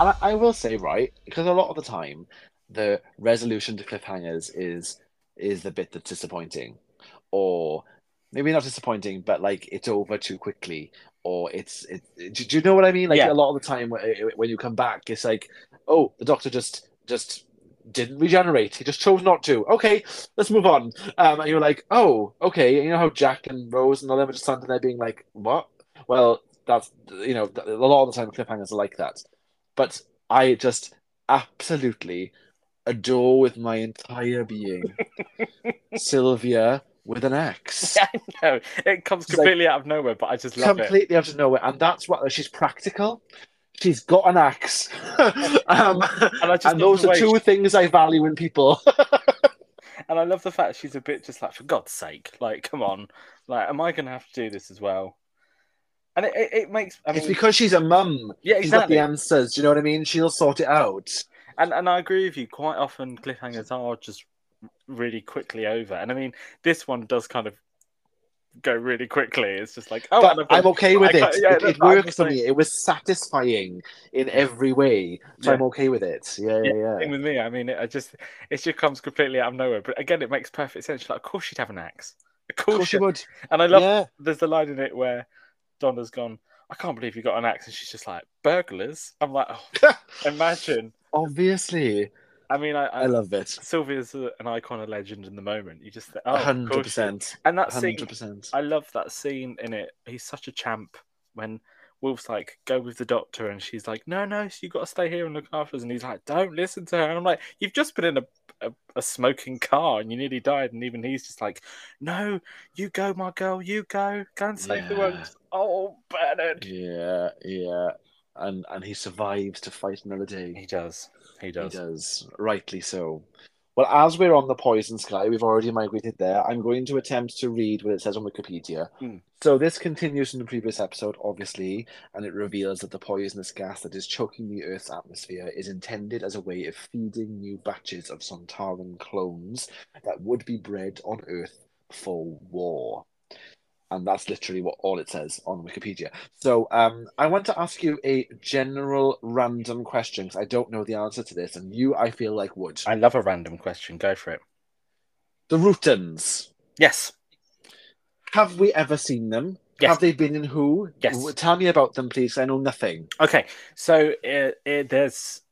And I, I will say, right, because a lot of the time, the resolution to cliffhangers is is the bit that's disappointing, or maybe not disappointing, but like it's over too quickly, or it's it. Do, do you know what I mean? Like Yeah. a lot of the time, wh- when you come back, it's like, oh, the doctor just just didn't regenerate. He just chose not to. Okay, let's move on. Um, and you're like, oh, okay. You know how Jack and Rose and all them are just standing there being like, what? Well, that's you know, a lot of the time cliffhangers are like that. But I just absolutely adore with my entire being Sylvia with an X. I know it comes like- completely out of nowhere, but I just love it. Completely out of nowhere, and that's what she's practical. She's got an axe, um, And I just and those are two things I value in people. And I love the fact she's a bit just like, for God's sake, like, come on, like, am I going to have to do this as well? And it, it, it makes, I mean, it's because she's a mum. yeah, exactly. She's got the answers. Do you know what I mean? She'll sort it out. And and I agree with you. Quite often, cliffhangers are just really quickly over. And I mean, this one does kind of go really quickly. It's just like, oh, but I'm okay with it. yeah, it it worked for me. It was satisfying in every way, so Yeah. I'm okay with it. Yeah, yeah, yeah. Same with me. I mean, it I just it just comes completely out of nowhere. But again, it makes perfect sense. Like, of course, she'd have an axe. Of Of course, course she you would. And I love Yeah. there's the line in it where Donna's gone. I can't believe you got an axe, and she's just like burglars. I'm like, oh, imagine. Obviously, I mean, I, I, I love it. Sylvia's uh, an icon, a legend in the moment. You just think, oh, 100%. And that scene, Hundred percent. I love that scene in it. He's such a champ when Wilf's like, go with the doctor, and she's like, no, no, you got to stay here and look after us. And he's like, don't listen to her. And I'm like, you've just been in a, a, a smoking car and you nearly died. And even he's just like, no, you go, my girl, you go, go and save the world. Yeah. Oh, Bernard. Yeah, yeah. And and he survives to fight another day. He does. He does. He does. rightly so. Well, as we're on the poison sky, we've already migrated there. I'm going to attempt to read what it says on Wikipedia. Hmm. So this continues from the previous episode, obviously, and it reveals that the poisonous gas that is choking the Earth's atmosphere is intended as a way of feeding new batches of Sontaran clones that would be bred on Earth for war. And that's literally what all it says on Wikipedia. So um, I want to ask you a general random question because I don't know the answer to this, and you, I feel like, would. I love a random question. Go for it. The Rutans. Yes. Have we ever seen them? Yes. Have they been in who? Yes. Tell me about them, please. I know nothing. Okay, so it, it, there's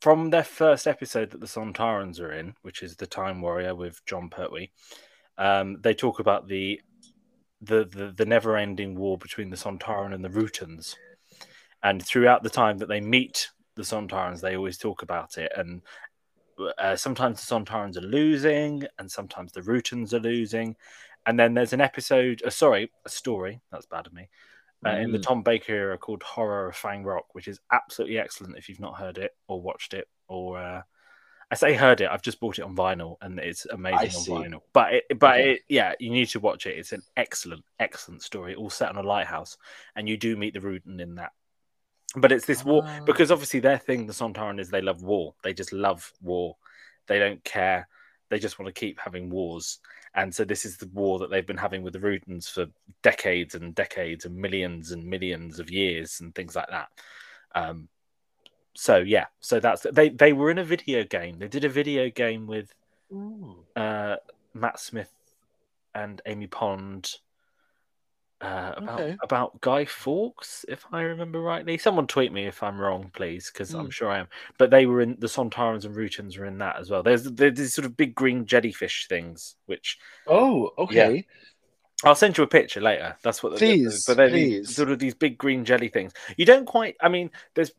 from their first episode that the Sontarans are in, which is the Time Warrior with Jon Pertwee. Um, they talk about the the the, the never ending war between the Sontaran and the Rutans, and throughout the time that they meet the Sontarans, they always talk about it. And uh, sometimes the Sontarans are losing, and sometimes the Rutans are losing. And then there's an episode, uh, sorry, a story. That's bad of me uh, in the Mm. Tom Baker era called Horror of Fang Rock, which is absolutely excellent if you've not heard it or watched it or uh, I say heard it. I've just bought it on vinyl and it's amazing on vinyl. But it, but Okay. it, yeah, you need to watch it. It's an excellent, excellent story, all set on a lighthouse, and you do meet the Rutan in that. But it's this war Ah. because obviously their thing, the Sontaran, is they love war. They just love war. They don't care. They just want to keep having wars. And so this is the war that they've been having with the Rutans for decades and decades and millions and millions of years and things like that. Um, so yeah, so that's they they were in a video game. They did a video game with uh, Matt Smith and Amy Pond uh, about Okay. about Guy Fawkes, if I remember rightly. Someone tweet me if I'm wrong, please, because I'm Mm. sure I am. But they were in the Sontarans and Rutans were in that as well. There's, there's these sort of big green jellyfish things, which Oh, okay. I'll send you a picture later. That's what. Please, but they're these- please. sort of these big green jelly things. You don't quite. I mean, there's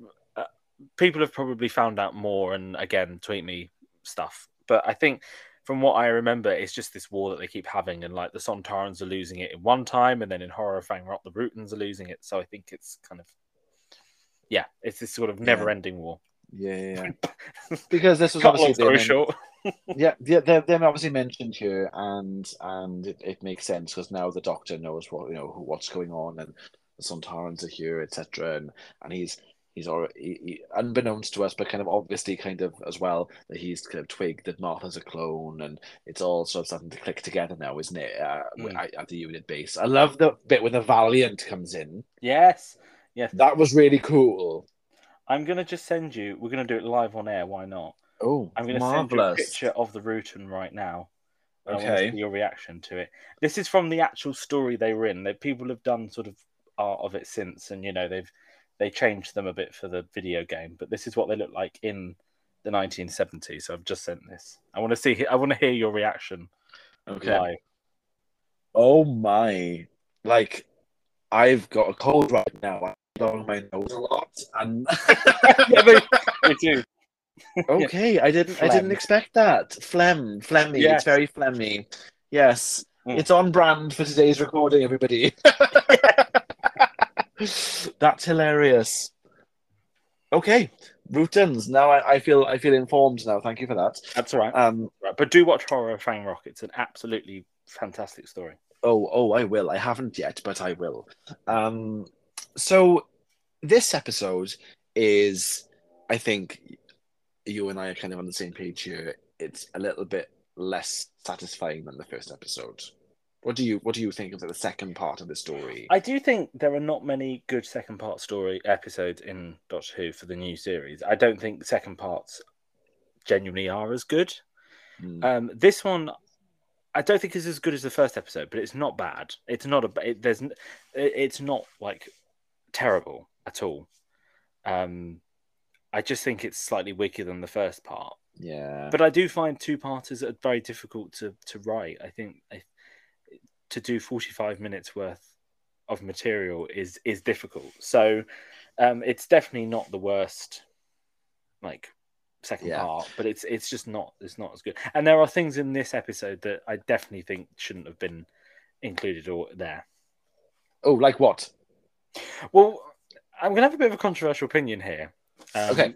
people have probably found out more, and again, tweet me stuff. But I think from what I remember, it's just this war that they keep having, and like the Sontarans are losing it in one time, and then in Horror of Fang Rock, the Rutans are losing it. So I think it's kind of, yeah, it's this sort of never-ending war. Yeah, yeah, yeah. because this was Cut long obviously story them- short. yeah, yeah, they're, they're obviously mentioned here, and and it, it makes sense because now the Doctor knows what you know what's going on, and the Sontarans are here, etc. And and he's he's already he, unbeknownst to us, but kind of obviously kind of as well that he's kind of twigged that Martha's a clone, and it's all sort of starting to click together now, isn't it? Uh, Mm. at, at the unit base. I love the bit when the Valiant comes in. Yes, yes. That was really cool. I'm gonna just send you. We're gonna do it live on air. Why not? Oh, I'm gonna send you a picture of the Rutan right now. and I want to Okay. see your reaction to it. This is from the actual story they were in. That people have done sort of art of it since, and you know they've they changed them a bit for the video game. But this is what they look like in the 1970s. So I've just sent this. I want to see. I want to hear your reaction Okay. live. Oh my! Like, I've got a cold right now. I'm blowing my nose a lot, and yeah, they, they do. okay, I didn't, I didn't expect that. Phlegm, phlegmy. Yes. It's very phlegmy. Yes, Mm. it's on brand for today's recording. Everybody, that's hilarious. Okay, Rutans. Now I, I feel, I feel informed now. Thank you for that. That's all right. Um. right. But do watch Horror of Fang Rock. It's an absolutely fantastic story. Oh, oh, I will. I haven't yet, but I will. Um, so this episode is, I think, you and I are kind of on the same page here. It's a little bit less satisfying than the first episode. What do you What do you think of the second part of the story? I do think there are not many good second part story episodes in Doctor Who for the new series. I don't think second parts genuinely are as good. Hmm. Um, this one, I don't think is as good as the first episode, but it's not bad. It's not a. It, there's. it- It's not like terrible at all. Um, I just think it's slightly weaker than the first part. yeah, But I do find two parters are very difficult to to write. I think I, to do forty five minutes worth of material is is difficult. So um, it's definitely not the worst, like second Yeah. part, but it's it's just not it's not as good. And there are things in this episode that I definitely think shouldn't have been included or there. oh, like what? Well, I'm gonna have a bit of a controversial opinion here. Um, Okay.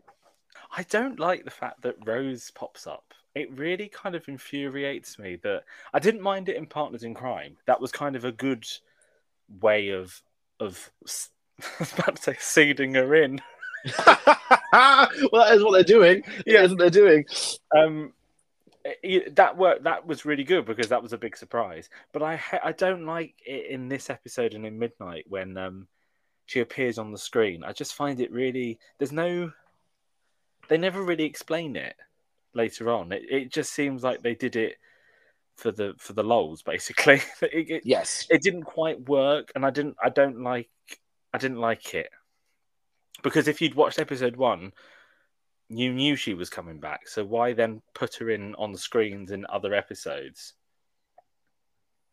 I don't like the fact that Rose pops up. It really kind of infuriates me that I didn't mind it in Partners in Crime. That was kind of a good way of of I was about to say seeding her in. well, that is what they're doing. Yeah. Is what they're doing. Um, it- that work that was really good because that was a big surprise. But I I don't like it in this episode and in Midnight when um she appears on the screen. I just find it really there's no they never really explain it later on. It it just seems like they did it for the for the lols basically. it, it, Yes. it didn't quite work and I didn't I don't like I didn't like it. Because if you'd watched episode 1 you knew she was coming back. So why then put her in on the screens in other episodes?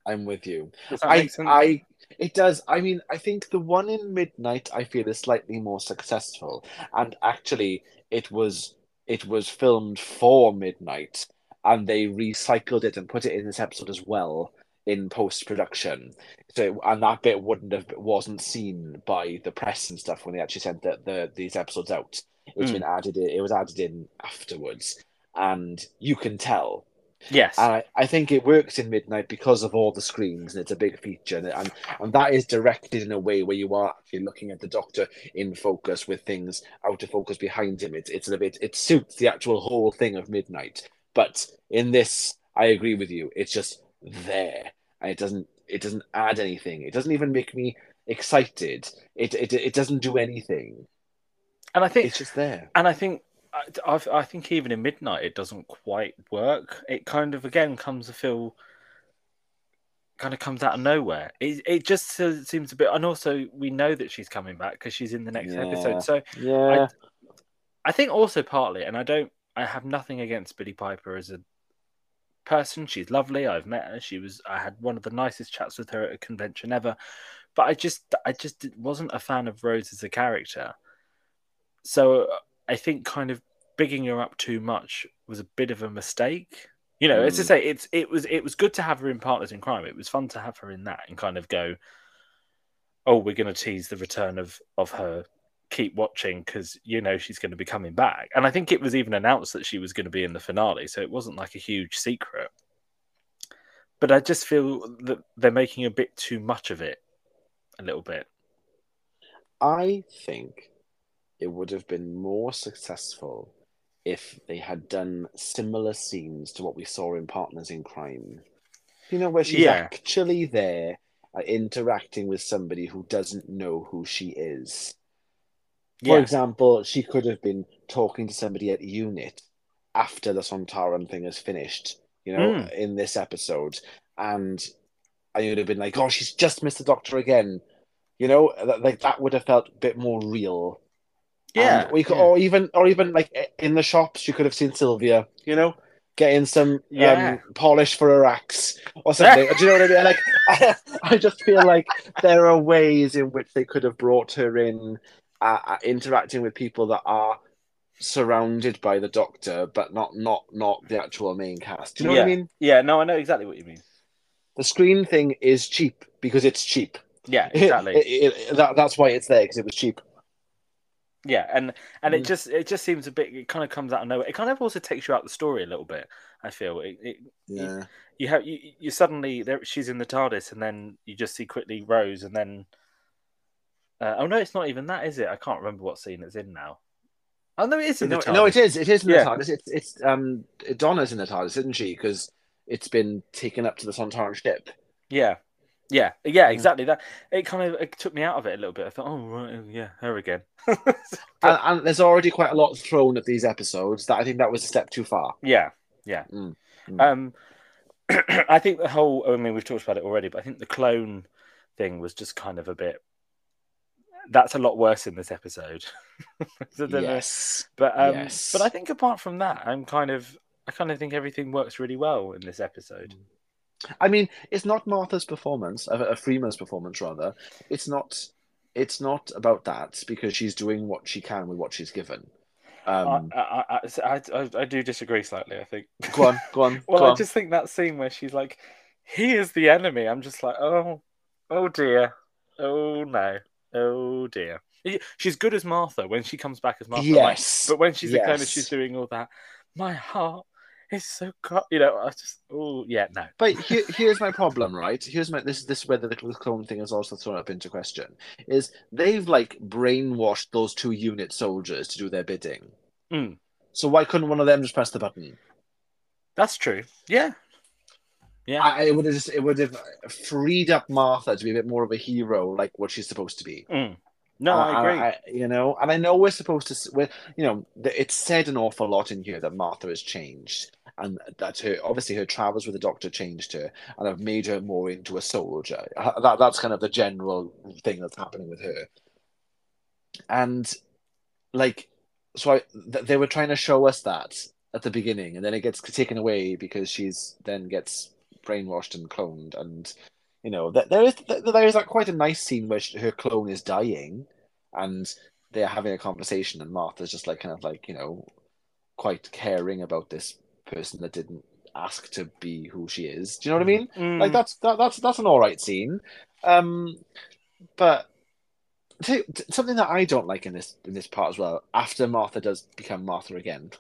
I'm with you. I. I, it does. I mean, I think the one in Midnight I feel is slightly more successful, and actually, it was it was filmed for Midnight, and they recycled it and put it in this episode as well in post production. So, and that bit wouldn't have wasn't seen by the press and stuff when they actually sent the, the these episodes out. It's Mm. been added. in- It was added in afterwards, and you can tell yes. and I, I think it works in Midnight because of all the screens and it's a big feature and, and and that is directed in a way where you are actually looking at the Doctor in focus with things out of focus behind him. It's it's a bit it suits the actual whole thing of Midnight. But in this, I agree with you. It's just there and it doesn't it doesn't add anything. It doesn't even make me excited. It it it doesn't do anything. and I think It's just there. and I think I, I I think even in Midnight it doesn't quite work. It kind of again comes to feel kind of comes out of nowhere. It it just seems a bit and also we know that she's coming back because she's in the next Yeah. episode. So Yeah. I think also partly, and I don't, I have nothing against Billie Piper as a person. She's lovely. I've met her. She was, I had one of the nicest chats with her at a convention ever. But I just, I just wasn't a fan of Rose as a character. So I think kind of bigging her up too much was a bit of a mistake. You know, as I Mm. say, it's it was it was good to have her in Partners in Crime. It was fun to have her in that and kind of go, oh, we're going to tease the return of of her keep watching because you know she's going to be coming back. And I think it was even announced that she was going to be in the finale, so it wasn't like a huge secret. But I just feel that they're making a bit too much of it, a little bit. I think it would have been more successful if they had done similar scenes to what we saw in Partners in Crime. You know, where she's Yeah. actually there uh, interacting with somebody who doesn't know who she is. For Yeah. example, she could have been talking to somebody at unit after the Sontaran thing is finished, you know, Mm. in this episode. And I would have been like, oh, she's just missed the doctor again. You know, like that would have felt a bit more real. Yeah. We could, yeah. or even, or even like in the shops, you could have seen Sylvia. You know, getting some Yeah. um, polish for her axe or something. Do you know what I mean? Like, I, I just feel like there are ways in which they could have brought her in, uh, uh, interacting with people that are surrounded by the Doctor, but not not not the actual main cast. Do you know what I mean? Yeah, no, I know exactly what you mean. The screen thing is cheap because it's cheap. Yeah, exactly. It- it- that, that's why it's there because it was cheap. Yeah, and and it Mm. just it just seems a bit. It kind of comes out of nowhere. It kind of also takes you out the story a little bit. I feel it. it Yeah. you have you, you suddenly there she's in the TARDIS, and then you just see quickly Rose, and then uh, oh no, it's not even that, is it? I can't remember what scene it's in now. Oh no, it is in No, the TARDIS. no, it is. It is in Yeah. the TARDIS. It's it's um Donna's in the TARDIS, isn't she? Because it's been taken up to the Sontaran ship. Yeah, yeah, yeah, exactly. That it kind of it took me out of it a little bit. I thought, oh right, yeah, her again. And, and there's already quite a lot thrown at these episodes that I think that was a step too far. Yeah, yeah. Mm, mm. Um, I think the whole. I mean, we've talked about it already, but I think the clone thing was just kind of a bit. That's a lot worse in this episode. Don't know. Yes. But um, Yes. but I think apart from that, I'm kind of. I kind of think everything works really well in this episode. I mean, it's not Martha's performance, a uh, Freema's performance rather. It's not. It's not about that because she's doing what she can with what she's given. Um, I, I, I, I, do disagree slightly. I think. go on, go on, well, go I on. just think that scene where she's like, "He is the enemy." I'm just like, "Oh, oh dear, oh no, oh dear." She's good as Martha when she comes back as Martha. like, Yes, but when she's a clone and she's doing all that, my heart is so cut. You know, I just, oh yeah, no. But here, here's my problem, right? Here's my this this is where the, the clone thing is also thrown up into question. Is they've like brainwashed those two unit soldiers to do their bidding. Mm. So why couldn't one of them just press the button? That's true. Yeah, yeah, I, it would have just it would have freed up Martha to be a bit more of a hero, like what she's supposed to be. Mm. no, Uh, I agree. I, you know, and I know we're supposed to. We're, you know, it's said an awful lot in here that Martha has changed, and that her obviously her travels with the Doctor changed her and have made her more into a soldier. That that's kind of the general thing that's happening with her. And like, so I, th- they were trying to show us that at the beginning, and then it gets taken away because she's then gets brainwashed and cloned, and you know, th- there is th- there is like quite a nice scene where she, her clone is dying, and they're having a conversation, and Martha's just like kind of like you know, quite caring about this person that didn't ask to be who she is. Do you know what I mean? Mm. Like that's that, that's that's an all right scene, um, but t- t- something that I don't like in this in this part as well. After Martha does become Martha again,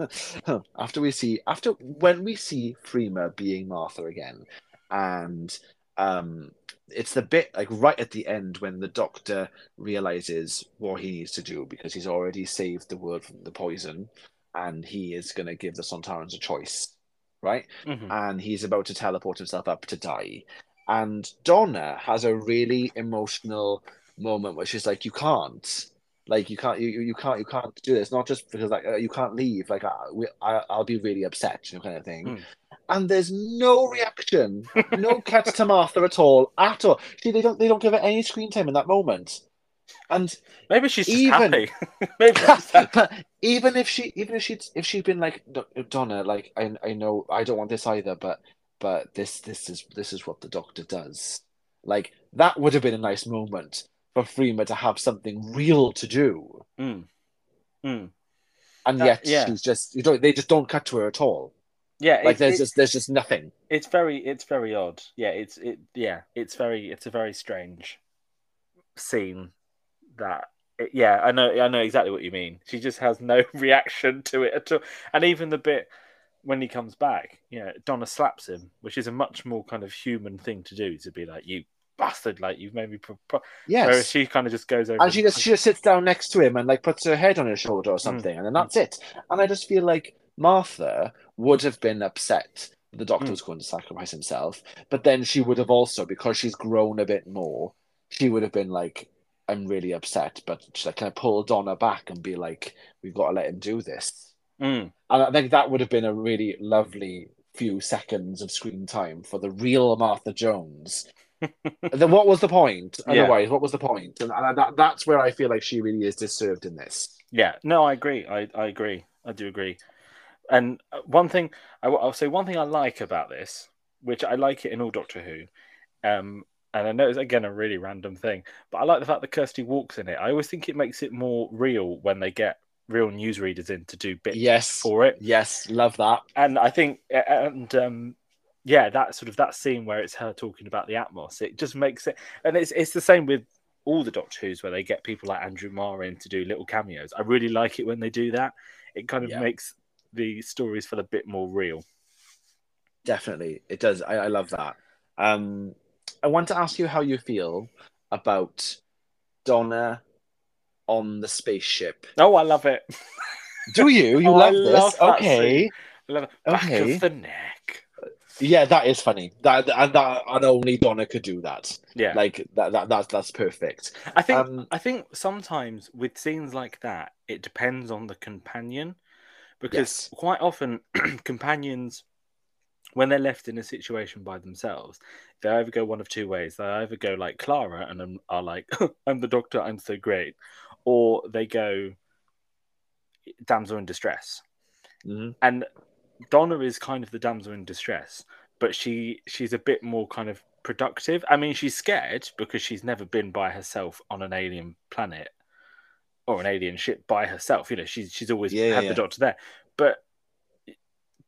after we see after when we see Freema being Martha again, and um, it's the bit like right at the end when the Doctor realizes what he needs to do because he's already saved the world from the poison, and he is going to give the Sontarans a choice, right? Mhm. and he's about to teleport himself up to die. And Donna has a really emotional moment where she's like, "You can't, like, you can't, you, you can't, you can't do this. Not just because like uh, you can't leave. Like, I, we, I, I'll be really upset, you know, kind of thing." Mm. And there's no reaction, no cut to Martha at all, at all. See, they don't, they don't give her any screen time in that moment. And Maybe she's just even- happy. Maybe she's happy. but even if she even if she'd if she'd been like Donna, like I I know I don't want this either, but but this this is this is what the doctor does. Like that would have been a nice moment for Freema to have something real to do, Mm. Mm. and Uh, yet yeah. she's just you don't they just don't cut to her at all. Yeah, Like it- there's it- just there's just nothing. it's very it's very odd yeah it's it yeah it's very it's a very strange scene that yeah i know i know exactly what you mean she just has no reaction to it at all and even the bit when he comes back you know donna slaps him which is a much more kind of human thing to do to be like you bastard! Like you've made me." Pro-. pro-" Yes. Whereas she kind of just goes over and she just she just sits down next to him and like puts her head on his shoulder Mm. or something, and then that's it. And I just feel like Martha would have been upset that the doctor Mm. was going to sacrifice himself, but then she would have also, because she's grown a bit more, she would have been like, "I'm really upset," but she like kind of pull Donna back and be like, "We've got to let him do this." Mm. And I think that would have been a really lovely few seconds of screen time for the real Martha Jones. then what was the point? Yeah. Otherwise, what was the point? And, and that, that's where I feel like she really is deserved in this. Yeah, no, I agree. I, I agree. I do agree. And uh, one thing I, will say, one thing I like about this, which I like it in all Doctor Who, um, and I know it's again a really random thing, but I like the fact that Kirsty Wark's in it. I always think it makes it more real when they get real newsreaders in to do bits Yes. for it. Yes, love that. And I think, and um, yeah, that sort of that scene where it's her talking about the Atmos, it just makes it, and it's it's the same with all the Doctor Who's where they get people like Andrew Marr in to do little cameos. I really like it when they do that. It kind of Yeah. makes the stories feel a bit more real. Definitely. It does. I, I love that. Um, I want to ask you how you feel about Donna on the spaceship. Oh, I love it. Do you? You Oh, I love love this? okay. I love it. Back Okay. of the neck. Yeah, that is funny. That and that and only Donna could do that. Yeah, Like that, that that's that's perfect. I think um, I think sometimes with scenes like that, it depends on the companion, because Yes. quite often companions, when they're left in a situation by themselves, they either go one of two ways. They either go like Clara and are like, "I'm the Doctor, I'm so great," or they go damsel in distress. Mhm. And Donna is kind of the damsel in distress, but she she's a bit more kind of productive. I mean, she's scared because she's never been by herself on an alien planet or an alien ship by herself. You know, she's she's always yeah, had yeah. the doctor there, but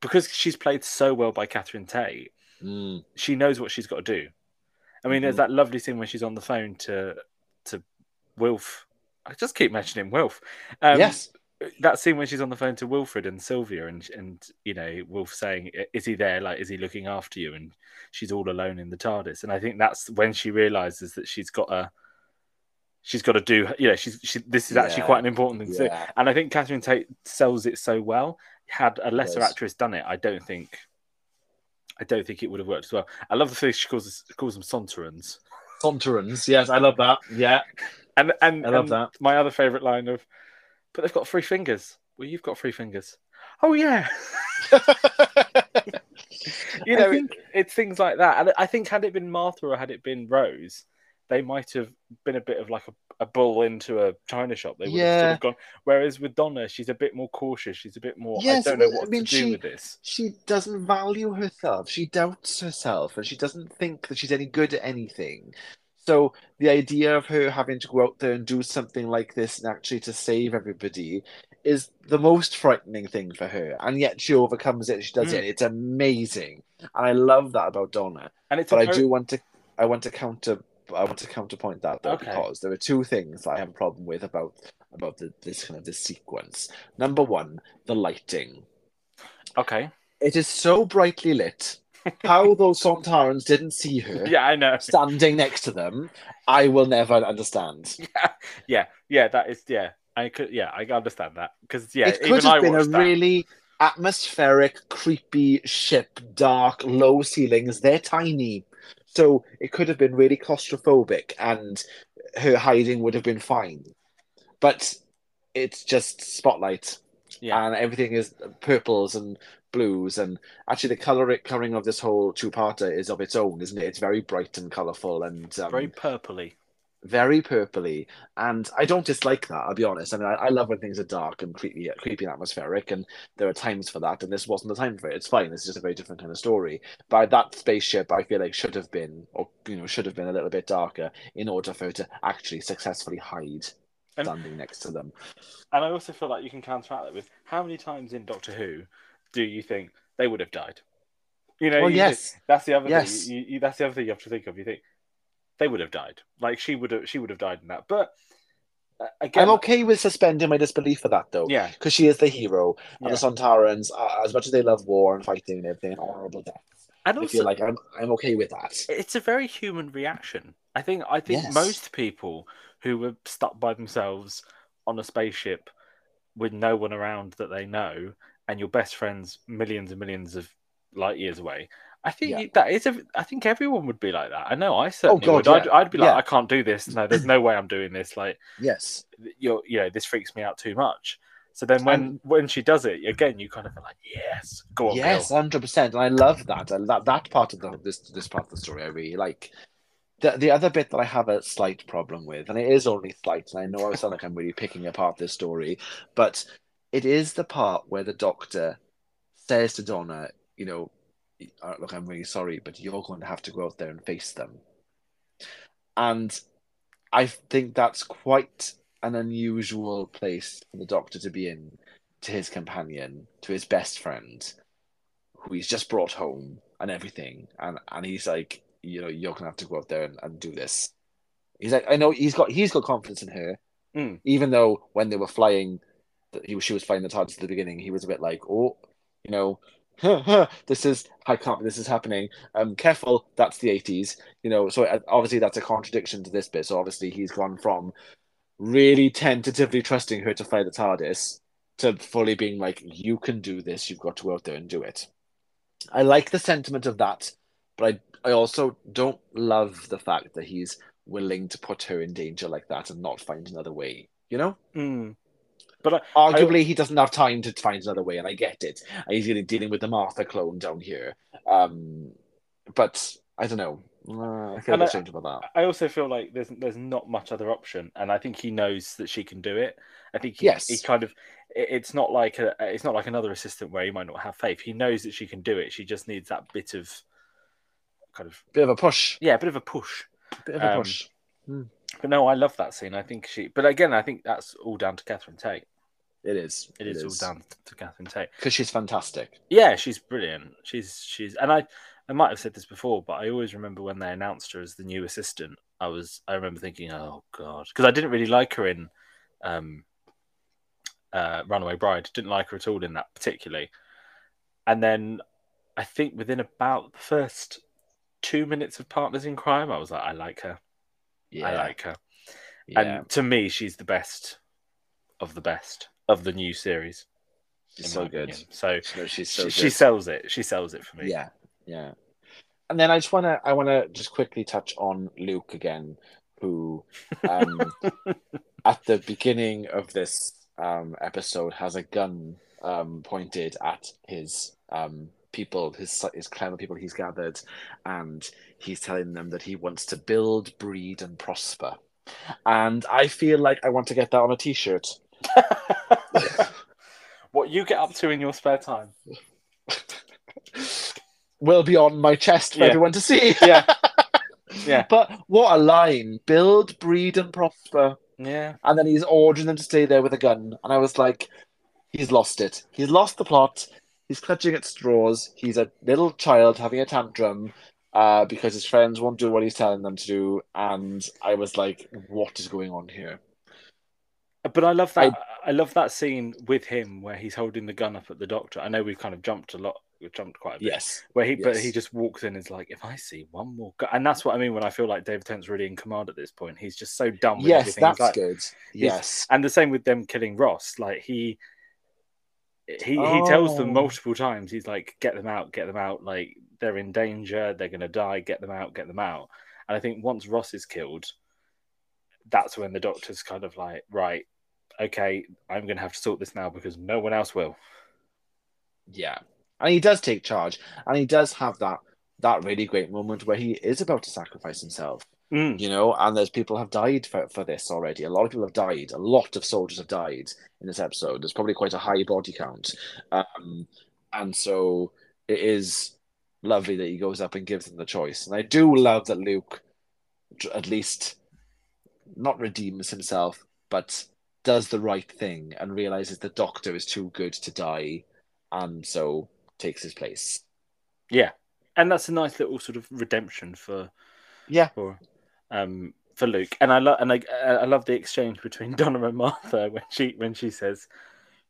because she's played so well by Catherine Tate, Mm. she knows what she's got to do. I mean, there's Mhm. that lovely scene when she's on the phone to to Wilf. I just keep mentioning Wilf. Um, yes. that scene when she's on the phone to Wilfred and Sylvia, and and you know Wilf saying, "Is he there? Like, is he looking after you?" And she's all alone in the TARDIS, and I think that's when she realizes that she's got a, she's got to do. You know, she's she, this is actually Yeah. quite an important thing to do. And I think Catherine Tate sells it so well. Had a lesser actress done it, I don't think, I don't think it would have worked as well. I love the fact she calls calls them Saunterans. Saunterans. Yes, I love that. Yeah. And and I love and that. My other favorite line of, but they've got three fingers. Well, you've got three fingers. Oh yeah, you know, think- it, it's things like that. And I think had it been Martha or had it been Rose, they might have been a bit of like a, a bull into a china shop. They would have sort of gone. Whereas with Donna, she's a bit more cautious. She's a bit more. Yes, I don't know well, I what mean, to do she- with this. she doesn't value herself. She doubts herself, and she doesn't think that she's any good at anything. So the idea of her having to go out there and do something like this and actually to save everybody is the most frightening thing for her. And yet she overcomes it. She does Mm. it. It's amazing, and I love that about Donna. And it's But I very- do want to, I want to counter, I want to counterpoint that though Okay. because there are two things I have a problem with about about the, this kind of this sequence. Number one, the lighting. okay. It is so brightly lit. How those Sontarans didn't see her Yeah, I know. standing next to them, I will never understand. Yeah, yeah, yeah. That is yeah. I could yeah. I understand that because yeah. it even could I have been a that. really atmospheric, creepy ship, dark, low ceilings. They're tiny. So it could have been really claustrophobic and her hiding would have been fine. But it's just spotlight. Yeah. And everything is purples and blues and actually the color coloring of this whole two-parter is of its own, isn't it? It's very bright and colourful and um, very purpley. Very purpley, and I don't dislike that. I'll be honest. I mean, I, I love when things are dark and creepy, uh, creepy and atmospheric, and there are times for that. And this wasn't the time for it. It's fine. It's just a very different kind of story. But that spaceship, I feel like should have been, or you know, should have been a little bit darker in order for her to actually successfully hide And- standing next to them. And I also feel like you can counteract that with how many times in Doctor Who do you think they would have died? You know, Well, you yes. just- that's the other Yes. thing. You, you, that's the other thing you have to think of. You think they would have died, like she would have, she would have died in that. But uh, again, I'm okay with suspending my disbelief for that, though. Yeah, Because she is the hero, and Yeah. the Sontarans, uh, as much as they love war and fighting and everything, horrible deaths, and I also feel like I'm I'm okay with that. it's a very human reaction. I think I think Yes. most people who were stuck by themselves on a spaceship with no one around that they know, and your best friends millions and millions of light years away. I think Yeah. that is. A, I think everyone would be like that. I know. I certainly God, would. I'd. I'd be like, Yeah. I can't do this. No, there's no way I'm doing this. Like, Yes. you're, you know, this freaks me out too much. So then when And- when she does it again, you kind of like, yes, go on, Yes, hundred percent, and I love that. And that that part of the this this part of the story I really like. The the other bit that I have a slight problem with, and it is only slight, and I know I sound like I'm really picking apart this story, but it is the part where the doctor says to Donna, you know, "Uh, look, I'm really sorry, but you're going to have to go out there and face them. And I think that's quite an unusual place for the doctor to be in to his companion, to his best friend, who he's just brought home and everything. And and he's like, you know, you're gonna have to go out there and, and do this. He's like, I know he's got he's got confidence in her, Mm. even though when they were flying, that he was she was flying the TARDIS at the beginning, he was a bit like, oh, you know, this is I can't this is happening. Um, careful, that's the eighties, you know. So uh, obviously that's a contradiction to this bit. So obviously he's gone from really tentatively trusting her to fly the TARDIS to fully being like, you can do this. You've got to go out there and do it. I like the sentiment of that, but I I also don't love the fact that he's willing to put her in danger like that and not find another way. You know, Mm. But I, arguably he doesn't have time to find another way, and I get it. He's really dealing with the Martha clone down here. Um, but I don't know. Uh, I feel a And bit I- about that. I also feel like there's there's not much other option, and I think he knows that she can do it. I think he, Yes. he kind of it's not like a it's not like another assistant where he might not have faith. He knows that she can do it. She just needs that bit of kind of Bit of a push. yeah, a bit of a push. Bit of a Um, push. But no, I love that scene. I think she. But again, I think that's all down to Catherine Tate. It is. It is, all down to Catherine Tate. because she's fantastic. Yeah, she's brilliant. She's she's and I I might have said this before, but I always remember when they announced her as the new assistant. I was I remember thinking, oh god, because I didn't really like her in um, uh, Runaway Bride. Didn't like her at all in that particularly. And then I think within about the first two minutes of Partners in Crime, I was like, I like her. Yeah, I like her. yeah. And to me, she's the best of the best of the new series. she's so good. opinion. So No, she's so she, she sells it. She sells it for me. Yeah, yeah. And then I just wanna I wanna just quickly touch on Luke again, who um, at the beginning of this um, episode has a gun um, pointed at his um, people, his his clever people he's gathered, and he's telling them that he wants to build, breed, and prosper. And I feel like I want to get that on a T-shirt. what you get up to in your spare time? Will be on my chest for Yeah. everyone to see. Yeah. Yeah. But what a line! Build, breed, and prosper. Yeah. And then he's ordering them to stay there with a gun. And I was like, he's lost it. He's lost the plot. He's clutching at straws. He's a little child having a tantrum uh, because his friends won't do what he's telling them to do. And I was like, what is going on here? But I love that. I, love that scene with him where he's holding the gun up at the doctor. I know we've kind of jumped a lot. We've jumped quite a bit. Yes. Where he, but he just walks in and is like, if I see one more, gu-, and that's what I mean when I feel like David Tennant's really in command at this point. He's just so dumb. with Yes, everything. that's like, good. Yes. and the same with them killing Ross. Like he, he he tells them Oh. multiple times. He's like, get them out, get them out. Like they're in danger. They're gonna die. Get them out, get them out. And I think once Ross is killed, that's when the doctor's kind of like, right, okay, I'm gonna have to sort this now because no one else will. Yeah. And he does take charge. And he does have that that really great moment where he is about to sacrifice himself. Mm. you know, and there's people have died for, for this already. A lot of people have died. A lot of soldiers have died in this episode. There's probably quite a high body count. Um, and so it is lovely that he goes up and gives them the choice. And I do love that Luke at least not redeems himself, but does the right thing and realizes the doctor is too good to die and so takes his place. Yeah, and that's a nice little sort of redemption for Yeah. for um for Luke. And I love and I I love the exchange between Donna and Martha when she when she says,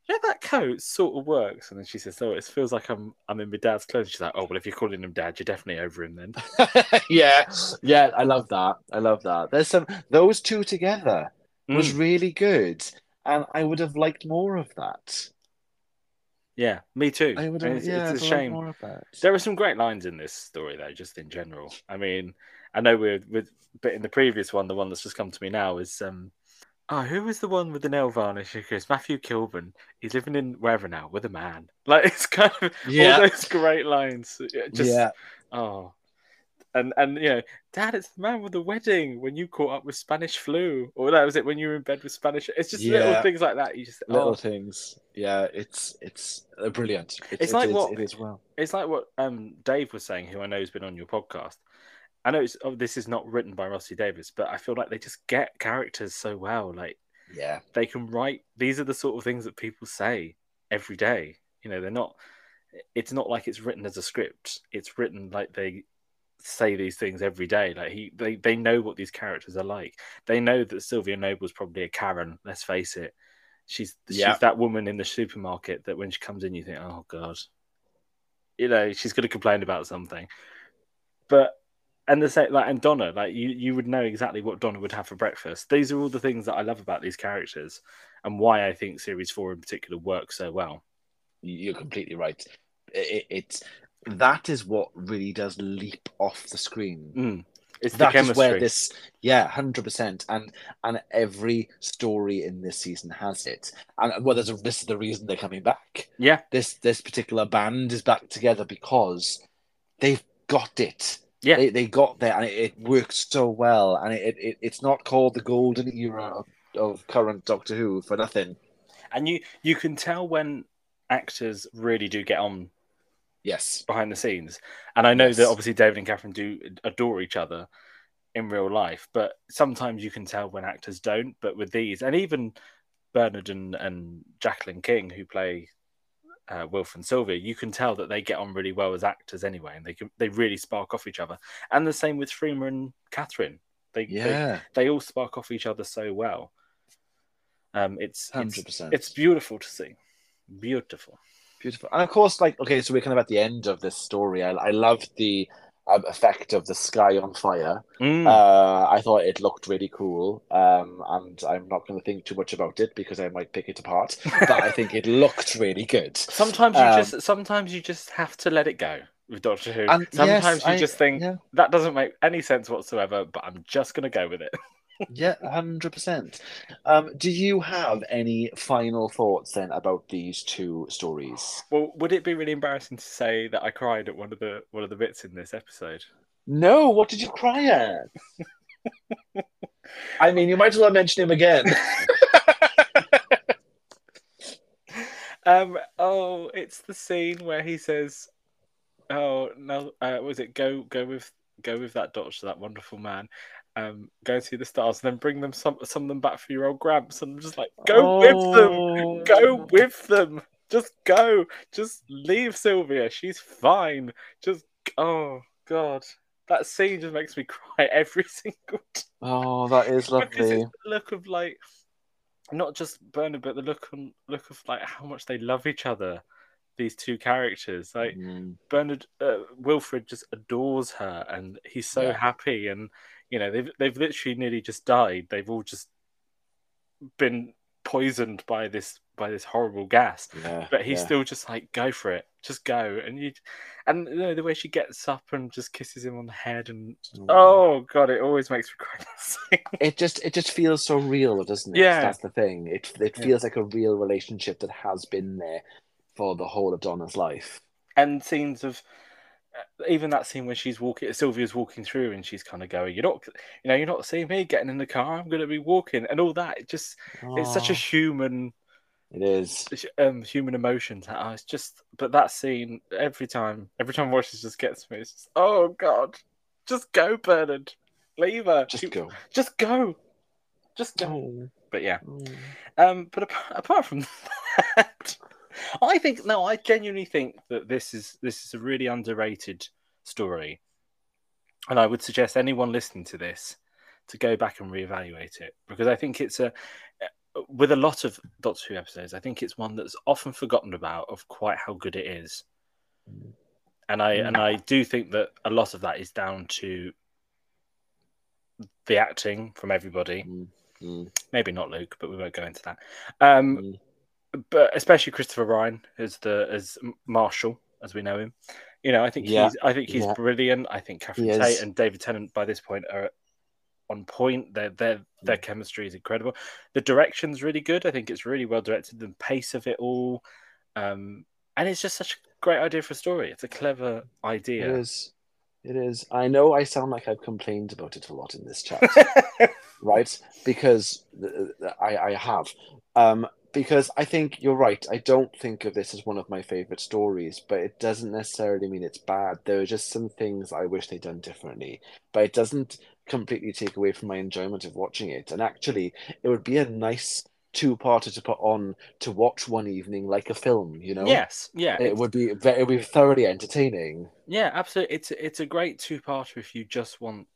yeah, that coat sort of works. And then she says, "Oh, it feels like I'm I'm in my dad's clothes." She's like, "Oh, well, if you're calling him dad, you're definitely over him then." yeah, yeah, I love that. I love that. There's some those two together was Mm. really good, and I would have liked more of that. Yeah, me too. I would have, it's, yeah, it's a shame. more of that. There are some great lines in this story, though, just in general. I mean, I know we're with, but in the previous one, the one that's just come to me now is, um, oh, who was the one with the nail varnish? Goes, Matthew Kilburn. He's living in wherever now with a man. Like it's kind of Yeah. all those great lines. Yeah, Just yeah, oh, and and you know, Dad, it's the man with the wedding when you caught up with Spanish flu, or that was it when you were in bed with Spanish. It's just little things like that. You just little oh. things. Yeah, it's it's uh, brilliant. It, It's it like is- what- it is well. it's like what um Dave was saying, who I know has been on your podcast. I know it's, oh, this is not written by Rusty Davies, but I feel like they just get characters so well. Like Yeah, they can write. These are the sort of things that people say every day. You know, they're not. It's not like it's written as a script. It's written like they say these things every day. Like he, they, they know what these characters are like. They know that Sylvia Noble's probably a Karen. Let's face it. She's Yeah. she's that woman in the supermarket that when she comes in, you think, oh god, you know, she's going to complain about something. But and the same like and Donna, like you, you would know exactly what Donna would have for breakfast. These are all the things that I love about these characters, and why I think series four in particular works so well. you're completely right. It, it's that is what really does leap off the screen. Mm. It's the That is where this, yeah, hundred percent, and and every story in this season has it. And well, there's a, this is the reason they're coming back. yeah, This this particular band is back together because they've got it. Yeah. they, they got there, and it, it works so well. And it, it it's not called the golden era of, of current Doctor Who for nothing. and you you can tell when actors really do get on Yes, behind the scenes. And I know Yes. that obviously David and Catherine do adore each other in real life, but sometimes you can tell when actors don't. But with these, and even Bernard and, and Jacqueline King, who play uh, Wilf and Sylvia, you can tell that they get on really well as actors anyway, and they can they really spark off each other. And the same with Freema and Catherine. They, they yeah, they all spark off each other so well. Um, it's hundred it's, percent. it's beautiful to see, beautiful. Beautiful. And of course, like, okay, so we're kind of at the end of this story. I, I loved the um, effect of the sky on fire. Mm. Uh, I thought it looked really cool. Um, and I'm not going to think too much about it because I might pick it apart. But I think it looked really good. Sometimes you Um, just sometimes you just have to let it go with Doctor Who. Sometimes yes, you I- just think yeah, that doesn't make any sense whatsoever, but I'm just gonna go with it. yeah, hundred percent. Um, do you have any final thoughts then about these two stories? Well, would it be really embarrassing to say that I cried at one of the one of the bits in this episode? No, what did you cry at? I mean, you might as well mention him again. Um. Oh, it's the scene where he says, "Oh no, uh, was it go go with go with that doctor, that wonderful man." Um, go and see the stars, and then bring them some some of them back for your old gramps. And I'm just like, go with them. Oh. go with them. Just go. Just leave Sylvia. She's fine. Just oh god, that scene just makes me cry every single time Oh, that is lovely. look of like not just Bernard, but the look on look of like how much they love each other. These two characters, like Mm. Bernard, uh, Wilfred just adores her, and he's so Yeah. happy. And you know, they've they've literally nearly just died. They've all just been poisoned by this by this horrible gas. Yeah, But he's yeah. still just like, go for it, just go. And you, and you know the way she gets up and just kisses him on the head, and Mm. oh god, it always makes me cry. it just it just feels so real, doesn't it? Yeah. that's the thing. It it Yeah. feels like a real relationship that has been there for the whole of Donna's life. and scenes of uh, even that scene when she's walking, Sylvia's walking through, and she's kind of going, "You're not, you know, you're not seeing me getting in the car. I'm going to be walking," and all that. It just, it's such a Oh, human, it is. um, human emotion. Oh, it's just, but that scene every time, every time I watch it, just gets me. It's just, oh god, just go, Bernard, leave her, Just She- go. just go, just go. Oh. But yeah, Oh. um, but apart, apart from that, I think no, I genuinely think that this is this is a really underrated story, and I would suggest anyone listening to this to go back and reevaluate it because I think it's a with a lot of Doctor Who episodes, I think it's one that's often forgotten about of quite how good it is. And I and I do think that a lot of that is down to the acting from everybody. Mm, mm, Maybe not Luke, but we won't go into that. Um, mm. But especially Christopher Ryan as the as Marshall, as we know him. You know, I think Yeah, he's I think he's yeah. brilliant. I think Catherine He is. Tate and David Tennant by this point are on point. Their their Mm. their chemistry is incredible. The direction's really good. I think it's really well directed. The pace of it all, um, and it's just such a great idea for a story. It's a clever idea. is. It is. I know I sound like I've complained about it a lot in this chat, right? Because uh, I, I have. Um, because I think you're right. I don't think of this as one of my favorite stories, but it doesn't necessarily mean it's bad. There are just some things I wish they'd done differently, but it doesn't completely take away from my enjoyment of watching it. And actually, it would be a nice two-parter to put on to watch one evening like a film. You know, yes, yeah, it would be it would be thoroughly entertaining. Yeah, absolutely. It's it's a great two parter if you just want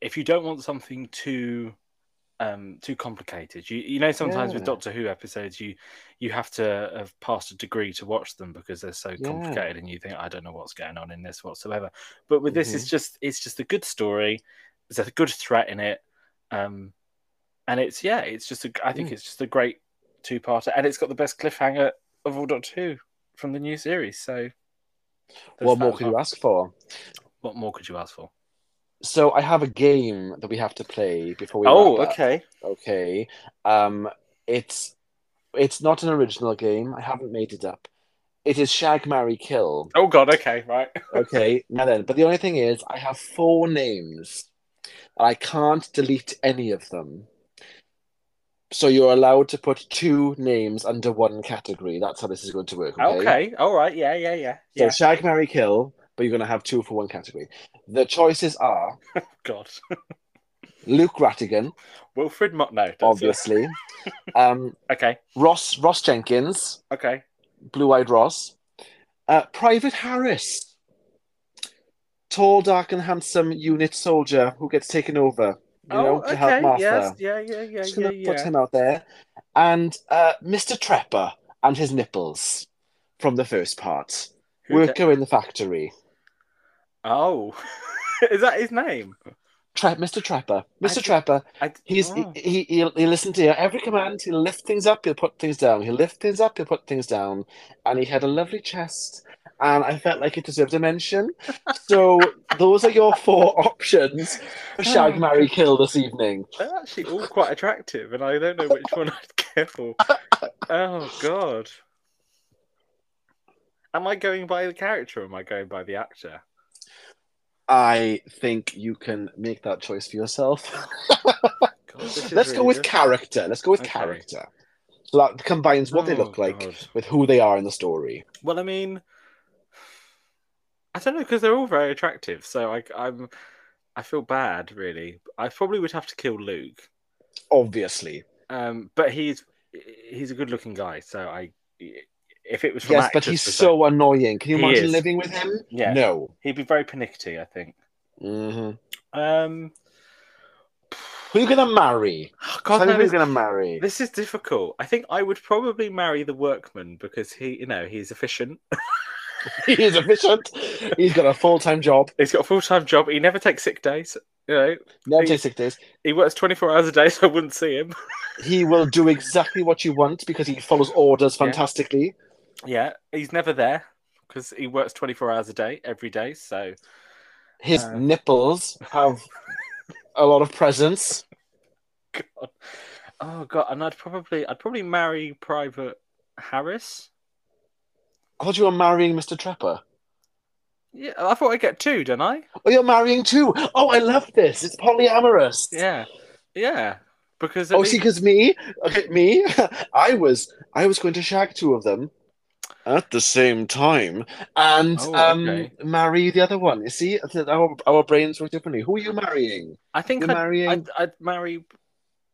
if you don't want something too um too complicated. You you know sometimes with Doctor Who episodes you you have to have passed a degree to watch them because they're so Yeah. complicated and you think I don't know what's going on in this whatsoever. But with this Mm-hmm. it's just it's just a good story. There's a good threat in it. Um and it's yeah, it's just a I think Mm. it's just a great two parter and it's got the best cliffhanger of all Doctor Who from the new series. So What more could you ask for? What more could you ask for? So I have a game that we have to play before we. Oh, okay. Okay. Um, it's it's not an original game. I haven't made it up. It is Shag, Marry, Kill. Oh God. Okay. Right. Okay. now then, but the only thing is, I have four names. I can't delete any of them. So you're allowed to put two names under one category. That's how this is going to work. Okay. Okay. All right. Yeah. Yeah. Yeah. So Yeah. Shag, Marry, Kill, but you're going to have two for one category. The choices are God. Luke Rattigan, Wilfred Mott. No. obviously. um, Okay. Ross Ross Jenkins, Okay. Blue Eyed Ross, uh, Private Harris, tall, dark, and handsome unit soldier who gets taken over, you know, to help Martha. Oh, Yes. Yeah. Yeah. Yeah. Just Yeah. gonna put him out there, and uh, Mr. Trepper and his nipples from the first part. Who Worker in the factory. Oh. Is that his name? Tre- Mr. Trepper. I Mr. d- Trepper. I, He's oh. he, he listen to every command. He'll lift things up. He'll put things down. He'll lift things up. He'll put things down. And he had a lovely chest, and I felt like it deserved a mention. So those are your four options for oh Shag, Oh, Marry, Kill this evening. They're actually all quite attractive, and I don't know which one I'd for. Oh God. Am I going by the character or am I going by the actor? I think you can make that choice for yourself. God, Let's go with good. character. Let's go with Okay. character. So that combines what they Oh, look like God. with who they are in the story. Well, I mean, I don't know because they're all very attractive. So I, I'm, I feel bad really. I probably would have to kill Luke, Obviously. um, but he's he's a good-looking guy. So I, if it was from Yes, but he's so annoying. Can you He imagine is. living with him? Yeah. No. he'd be very pernickety. I think. hmm Um, Who are you gonna marry? God, Tell me no, who this, gonna marry. this is difficult. I think I would probably marry the workman because he, you know, he's efficient. he is efficient. He's got a full time job. He's got a full-time job. He never takes sick days. You know, Never He- takes sick days. he works 24 hours a day, so I wouldn't see him. He will do exactly what you want because he follows orders fantastically. Yeah, he's never there because he works 24 hours a day every day. So, His Uh. nipples have a lot of presence. God. oh god, and I'd probably, I'd probably marry Private Harris. I thought you were marrying Mr. Trepper. Yeah, I thought I'd get two, don't I? Oh, you're marrying two. Oh, I love this. It's polyamorous. Yeah, yeah. Because Oh, least- see, because me, okay, me, I was, I was going to shag two of them at the same time and Oh, um marry the other one. You see, our our brains work differently. Who are you marrying? I think I'd, marrying. I'd, I'd marry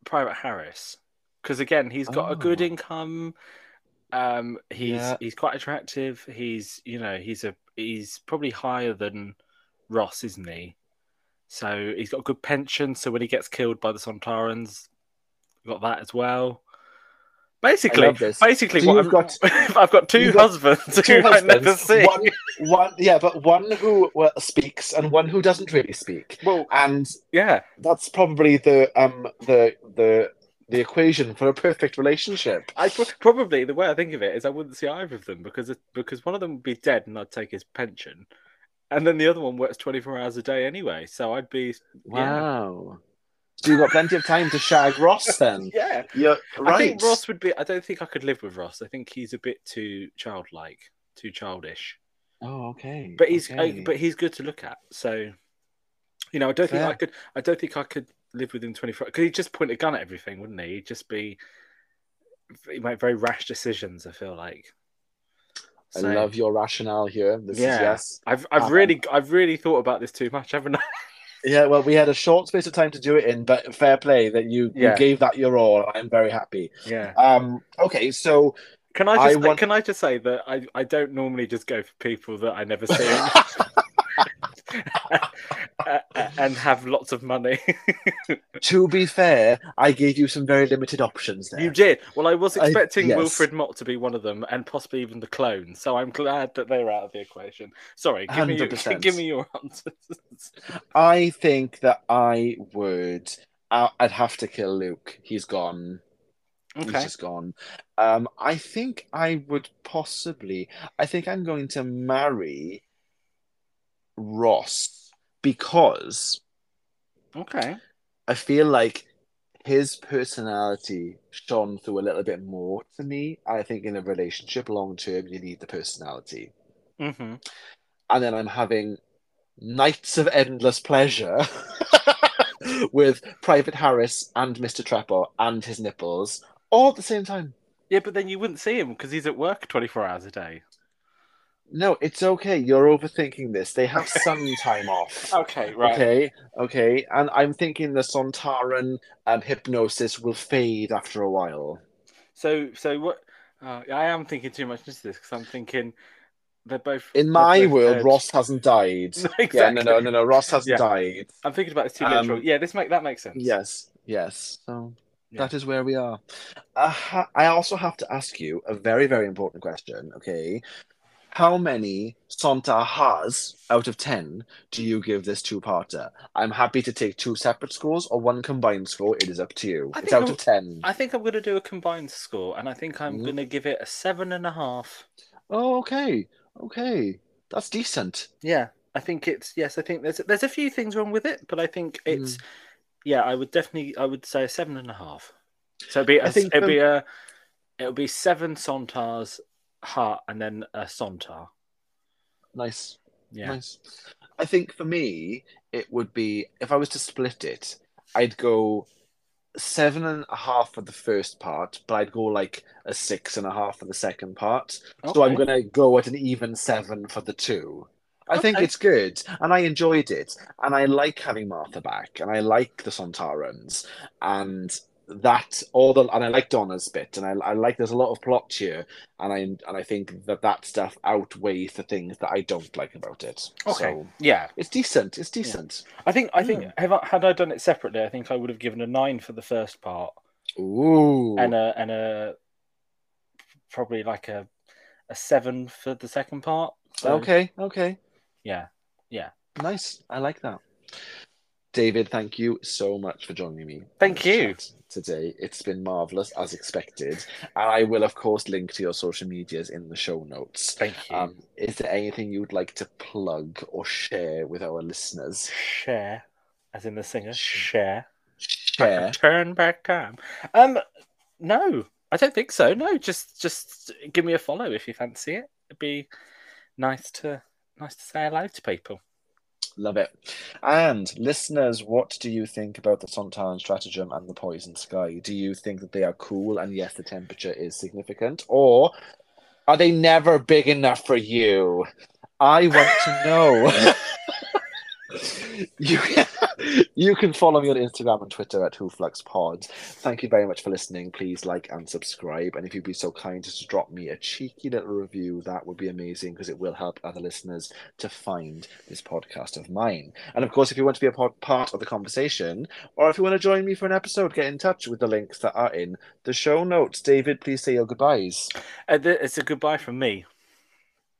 Private Harris because again, he's got a good Oh. income. Um, he's Yeah. he's quite attractive. He's you know he's a he's probably higher than Ross, isn't he? So he's got a good pension. So when he gets killed by the Sontarans, got that as well. Basically, basically, So what I've got- got, I've got 2 you've got husbands Two who I never husbands, see. one, one, yeah, but one who well, speaks and one who doesn't really speak, Well, and yeah, that's probably the um the the the equation for a perfect relationship. I probably the way I think of it is I wouldn't see either of them because it, because one of them would be dead and I'd take his pension, and then the other one works twenty four hours a day anyway. So I'd be yeah. Wow. So you've got plenty of time to shag Ross then. yeah. You're right. I think Ross would be. I don't think I could live with Ross. I think he's a bit too childlike, too childish. Oh, okay. But he's okay. uh, but he's good to look at. So, you know, I don't think I could. I don't think I could live with him twenty four. Because he'd just point a gun at everything, wouldn't he? He'd just be. He make very rash decisions. I feel like. I love your rationale here. This is Yeah. yes. I've I've Um, really I've really thought about this too much, haven't I? Yeah, well, we had a short space of time to do it in, but fair play that you, Yeah. you gave that your all. I'm very happy. Yeah. Um, okay, so Can I I want- can I just say that I, I don't normally just go for people that I never see and have lots of money. to be fair, I gave you some very limited options there. you did. Well, I was I- expecting yes. Wilfred Mott to be one of them, and possibly even the clone. So I'm glad that they're out of the equation. Sorry, give me your, give me your answers. I think that I would. I- I'd have to kill Luke. He's gone. He's Okay. just gone. Um, I think I would possibly. I think I'm going to marry Ross because Okay. I feel like his personality shone through a little bit more to me. I think in a relationship, long term, you need the personality. hmm And then I'm having nights of endless pleasure with Private Harris and Mr. Trapper and his nipples all at the same time. Yeah, but then you wouldn't see him because he's at work 24 hours a day. No, it's okay. You're overthinking this. They have some time off. Okay, right. Okay, okay. And I'm thinking the Sontaran um, hypnosis will fade after a while. So, so what? Uh, I am thinking too much into this because I'm thinking they're both In my both world, dead. Ross hasn't died. exactly. Yeah, no, no, no, no. Ross hasn't Yeah. died. I'm thinking about this too Um, literal. Yeah, this make that makes sense. Yes, yes. So Yeah. that is where we are. Uh, I also have to ask you a very, very important question. Okay, how many Sonta has out of ten do you give this two-parter? I'm happy to take two separate scores or one combined score. It is up to you. I It's out I'm- of ten. I think I'm going to do a combined score, and I think I'm Mhm. going to give it a seven and a half. Oh, okay, okay. That's decent. Yeah, I think it's yes. I think there's there's a few things wrong with it, but I think it's Mm. yeah. I would definitely I would say a seven and a half. So it'd be a, I think it'd for- be a it'll be seven Sontars heart and then a Sontar. Nice. Yeah. Nice. I think for me, it would be if I was to split it, I'd go seven and a half for the first part, but I'd go like a six and a half for the second part. So I'm gonna go at an even seven for the two. I think it's good, and I enjoyed it, and I like having Martha back, and I like the Sontarans, and that all the and I like Donna's bit, and I, I like there's a lot of plot here, and I and I think that that stuff outweighs the things that I don't like about it. Okay. So Yeah. it's decent. It's decent. I think I think Yeah. have I, had I done it separately, I think I would have given a nine for the first part Ooh. and a and a probably like a a seven for the second part. So, okay. Okay. Yeah. Yeah. Nice. I like that. David, thank you so much for joining me. Thank you. Today. It's been marvelous as expected. And I will, of course, link to your social medias in the show notes. Thank you. Um, is there anything you'd like to plug or share with our listeners? share, as in the singer, Cher. Cher. Turn back time. Um, no, I don't think so. No, just just give me a follow if you fancy it. It'd be nice to nice to say hello to people. Love it. And listeners, what do you think about the Sontaran stratagem and the poison sky? Do you think that they are cool and yes, the temperature is significant? Or are they never big enough for you? I want to know. you you can follow me on Instagram and Twitter at WhoFluxPod. Thank you very much for listening. Please like and subscribe. And if you'd be so kind as to drop me a cheeky little review, that would be amazing because it will help other listeners to find this podcast of mine. And of course, if you want to be a part of the conversation, or if you want to join me for an episode, get in touch with the links that are in the show notes. David, please say your goodbyes. Uh, it's a goodbye from me.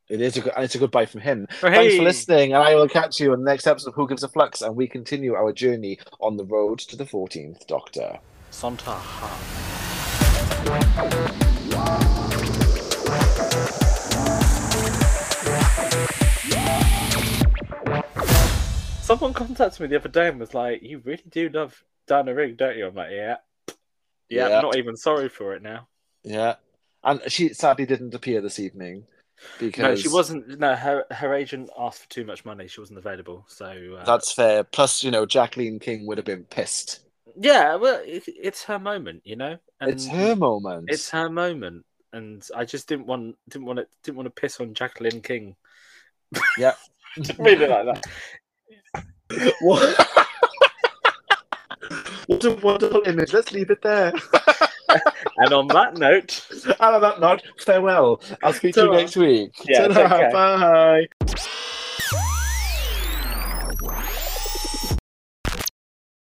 It is a good, it's a goodbye from him. Oh, hey. Thanks for listening, and I will catch you on the next episode of Who Gives a Flux, and we continue our journey on the road to the 14th Doctor. Sontaha. Someone contacted me the other day and was like, "You really do love Dana Ring, don't you?" I'm like, "Yeah, yeah." yeah. I'm not even sorry for it now. Yeah, and she sadly didn't appear this evening. Because no, she wasn't. No, her her agent asked for too much money. She wasn't available. So uh... that's fair. Plus, you know, Jacqueline King would have been pissed. Yeah, well, it, it's her moment, you know. And it's her moment. It's her moment, and I just didn't want didn't want to didn't want to piss on Jacqueline King. Yeah, really like that. What? what a wonderful image. Let's leave it there. and on that note, and on that note, farewell. I'll speak to you next week. Yeah, Bye.